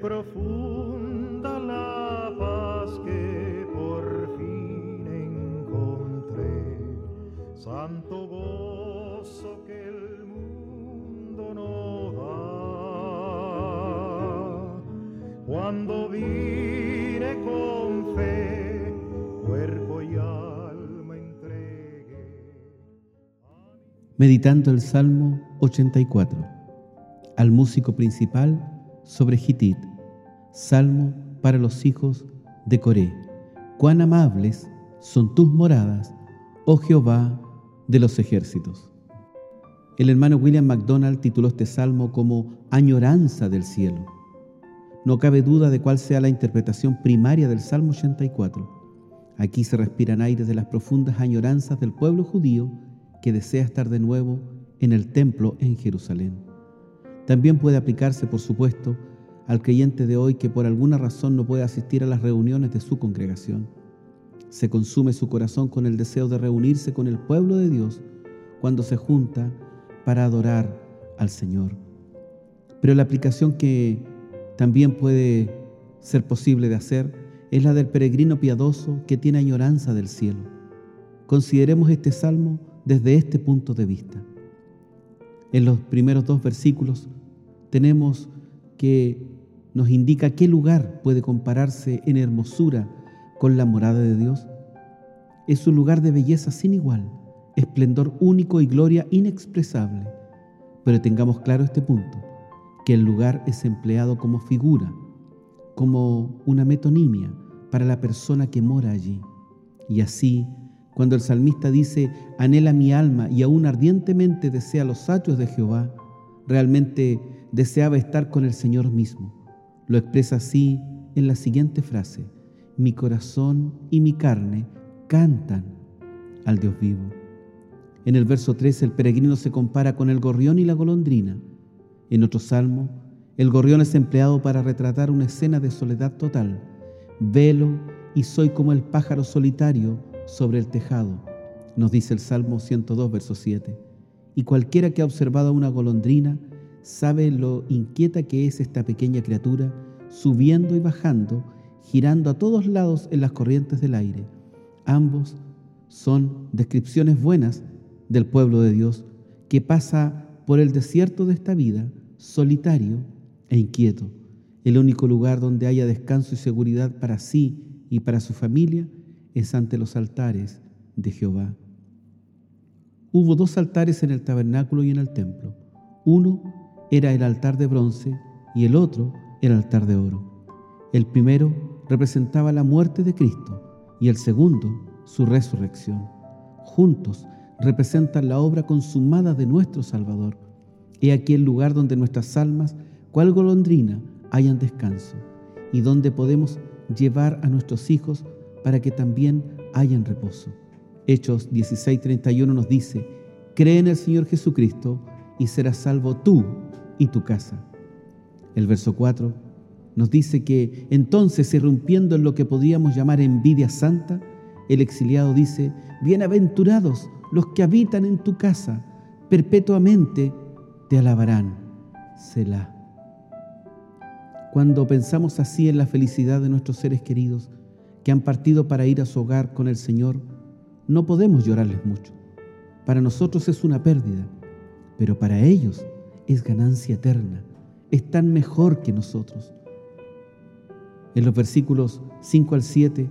profunda la paz que por fin encontré, santo gozo que el mundo no da. Cuando vine con fe, cuerpo y alma entregué. Meditando el Salmo 84, al músico principal sobre Gitit, Salmo para los hijos de Coré. Cuán amables son tus moradas, oh Jehová de los ejércitos. El hermano William MacDonald tituló este salmo como Añoranza del cielo. No cabe duda de cuál sea la interpretación primaria del Salmo 84. Aquí se respiran aires de las profundas añoranzas del pueblo judío que desea estar de nuevo en el templo en Jerusalén. También puede aplicarse, por supuesto, al creyente de hoy que por alguna razón no puede asistir a las reuniones de su congregación. Se consume su corazón con el deseo de reunirse con el pueblo de Dios cuando se junta para adorar al Señor. Pero la aplicación que también puede ser posible de hacer es la del peregrino piadoso que tiene añoranza del cielo. Consideremos este salmo desde este punto de vista. En los primeros dos versículos tenemos que nos indica qué lugar puede compararse en hermosura con la morada de Dios. Es un lugar de belleza sin igual, esplendor único y gloria inexpresable. Pero tengamos claro este punto, que el lugar es empleado como figura, como una metonimia para la persona que mora allí. Y así cuando el salmista dice, anhela mi alma y aún ardientemente desea los atrios de Jehová, realmente deseaba estar con el Señor mismo. Lo expresa así en la siguiente frase, mi corazón y mi carne cantan al Dios vivo. En el verso 13 el peregrino se compara con el gorrión y la golondrina. En otro salmo, el gorrión es empleado para retratar una escena de soledad total. Velo y soy como el pájaro solitario sobre el tejado, nos dice el Salmo 102, verso 7. Y cualquiera que ha observado una golondrina sabe lo inquieta que es esta pequeña criatura, subiendo y bajando, girando a todos lados en las corrientes del aire. Ambos son descripciones buenas del pueblo de Dios que pasa por el desierto de esta vida, solitario e inquieto. El único lugar donde haya descanso y seguridad para sí y para su familia es ante los altares de Jehová. Hubo dos altares en el tabernáculo y en el templo. Uno era el altar de bronce y el otro el altar de oro. El primero representaba la muerte de Cristo y el segundo su resurrección. Juntos representan la obra consumada de nuestro Salvador. He aquí el lugar donde nuestras almas, cual golondrina, hayan descanso y donde podemos llevar a nuestros hijos para que también hayan reposo. Hechos 16:31 nos dice, cree en el Señor Jesucristo y serás salvo tú y tu casa. El verso 4 nos dice que entonces, irrumpiendo en lo que podríamos llamar envidia santa, el exiliado dice, bienaventurados los que habitan en tu casa, perpetuamente te alabarán. Selah. Cuando pensamos así en la felicidad de nuestros seres queridos, que han partido para ir a su hogar con el Señor, no podemos llorarles mucho. Para nosotros es una pérdida, pero para ellos es ganancia eterna. Están mejor que nosotros. En los versículos 5 al 7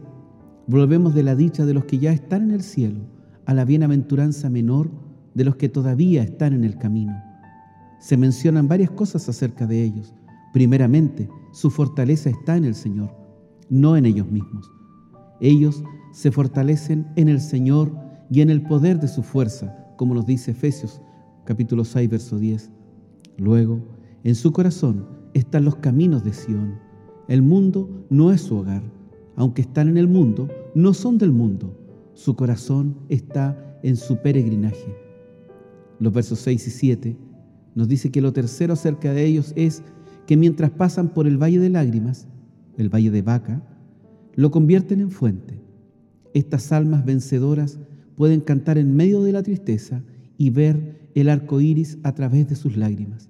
volvemos de la dicha de los que ya están en el cielo a la bienaventuranza menor de los que todavía están en el camino. Se mencionan varias cosas acerca de ellos. Primeramente, su fortaleza está en el Señor, no en ellos mismos. Ellos se fortalecen en el Señor y en el poder de su fuerza, como nos dice Efesios capítulo 6, verso 10. Luego, en su corazón están los caminos de Sión. El mundo no es su hogar. Aunque están en el mundo, no son del mundo. Su corazón está en su peregrinaje. Los versos 6 y 7 nos dice que lo tercero acerca de ellos es que mientras pasan por el valle de lágrimas, el valle de Vaca, lo convierten en fuente. Estas almas vencedoras pueden cantar en medio de la tristeza y ver el arco iris a través de sus lágrimas.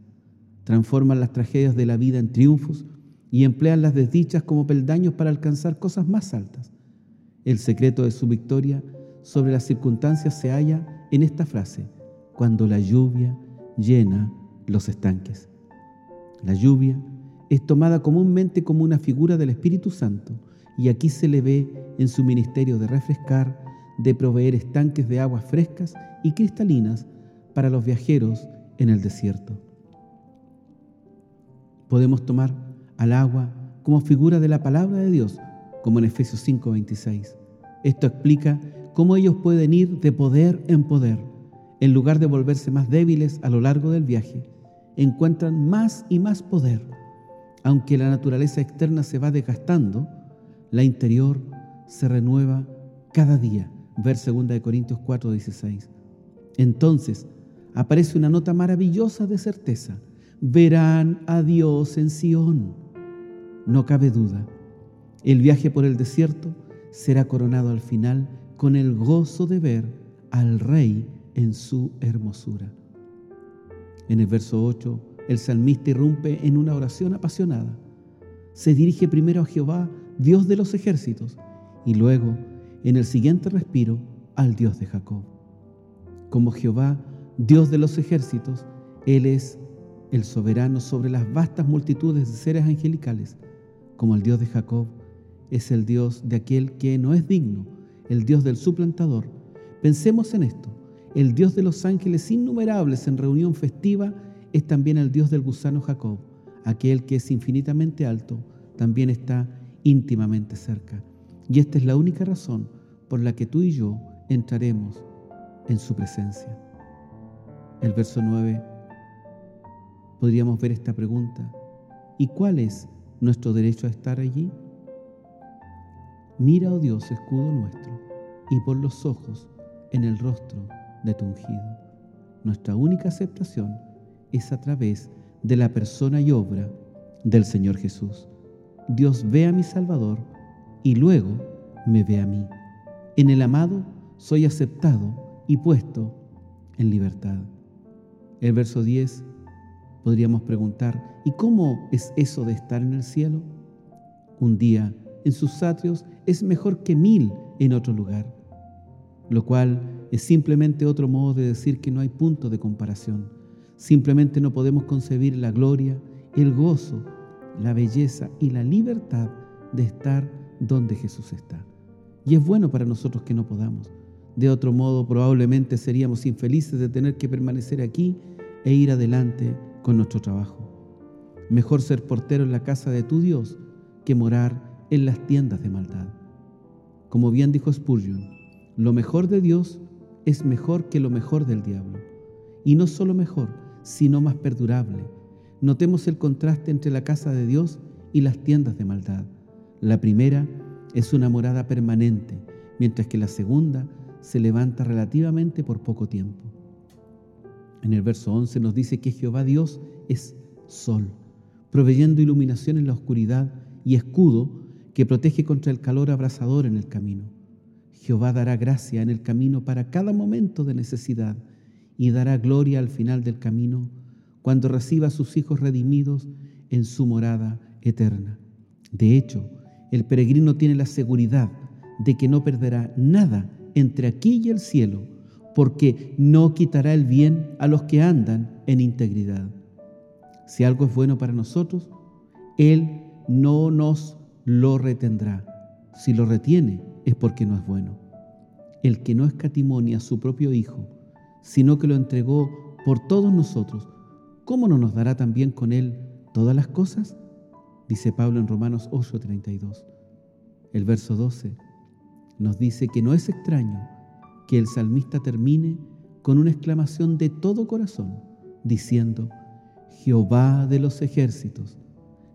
Transforman las tragedias de la vida en triunfos y emplean las desdichas como peldaños para alcanzar cosas más altas. El secreto de su victoria sobre las circunstancias se halla en esta frase, cuando la lluvia llena los estanques. La lluvia es tomada comúnmente como una figura del Espíritu Santo y aquí se le ve en su ministerio de refrescar, de proveer estanques de aguas frescas y cristalinas para los viajeros en el desierto. Podemos tomar al agua como figura de la palabra de Dios, como en Efesios 5:26. Esto explica cómo ellos pueden ir de poder en poder. En lugar de volverse más débiles a lo largo del viaje, encuentran más y más poder. Aunque la naturaleza externa se va desgastando, la interior se renueva cada día. Ver 2 Corintios 4:16. Entonces aparece una nota maravillosa de certeza. Verán a Dios en Sión. No cabe duda. El viaje por el desierto será coronado al final con el gozo de ver al Rey en su hermosura. En el verso 8, el salmista irrumpe en una oración apasionada. Se dirige primero a Jehová, Dios de los ejércitos, y luego, en el siguiente respiro, al Dios de Jacob. Como Jehová, Dios de los ejércitos, Él es el soberano sobre las vastas multitudes de seres angelicales. Como el Dios de Jacob, es el Dios de aquel que no es digno el Dios del suplantador. Pensemos en esto. El Dios de los ángeles innumerables en reunión festiva es también el Dios del gusano Jacob. Aquel que es infinitamente alto también está íntimamente cerca. Y esta es la única razón por la que tú y yo entraremos en su presencia. El verso 9, podríamos ver esta pregunta. ¿Y cuál es nuestro derecho a estar allí? Mira, oh Dios, escudo nuestro, y por los ojos en el rostro de tu ungido. Nuestra única aceptación es a través de la persona y obra del Señor Jesús. Dios ve a mi Salvador y luego me ve a mí. En el amado soy aceptado y puesto en libertad. El verso 10 podríamos preguntar, ¿y cómo es eso de estar en el cielo? Un día en sus atrios es mejor que mil en otro lugar, lo cual es simplemente otro modo de decir que no hay punto de comparación. Simplemente no podemos concebir la gloria, el gozo, la belleza y la libertad de estar donde Jesús está. Y es bueno para nosotros que no podamos. De otro modo, probablemente seríamos infelices de tener que permanecer aquí e ir adelante con nuestro trabajo. Mejor ser portero en la casa de tu Dios que morar en las tiendas de maldad. Como bien dijo Spurgeon, lo mejor de Dios es mejor que lo mejor del diablo. Y no solo mejor, sino más perdurable. Notemos el contraste entre la casa de Dios y las tiendas de maldad. La primera es una morada permanente, mientras que la segunda se levanta relativamente por poco tiempo. En el verso 11 nos dice que Jehová Dios es sol, proveyendo iluminación en la oscuridad y escudo que protege contra el calor abrasador en el camino. Jehová dará gracia en el camino para cada momento de necesidad y dará gloria al final del camino cuando reciba a sus hijos redimidos en su morada eterna. De hecho, el peregrino tiene la seguridad de que no perderá nada entre aquí y el cielo, porque no quitará el bien a los que andan en integridad. Si algo es bueno para nosotros, Él no nos lo retendrá. Si lo retiene es porque no es bueno. El que no escatimonia a su propio Hijo, sino que lo entregó por todos nosotros, ¿cómo no nos dará también con Él todas las cosas? Dice Pablo en Romanos 8:32. El verso 12 nos dice que no es extraño que el salmista termine con una exclamación de todo corazón, diciendo, Jehová de los ejércitos,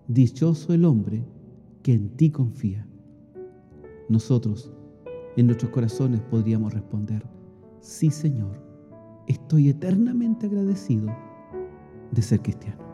dichoso el hombre que en ti confía. Nosotros, en nuestros corazones, podríamos responder, sí Señor, estoy eternamente agradecido de ser cristiano.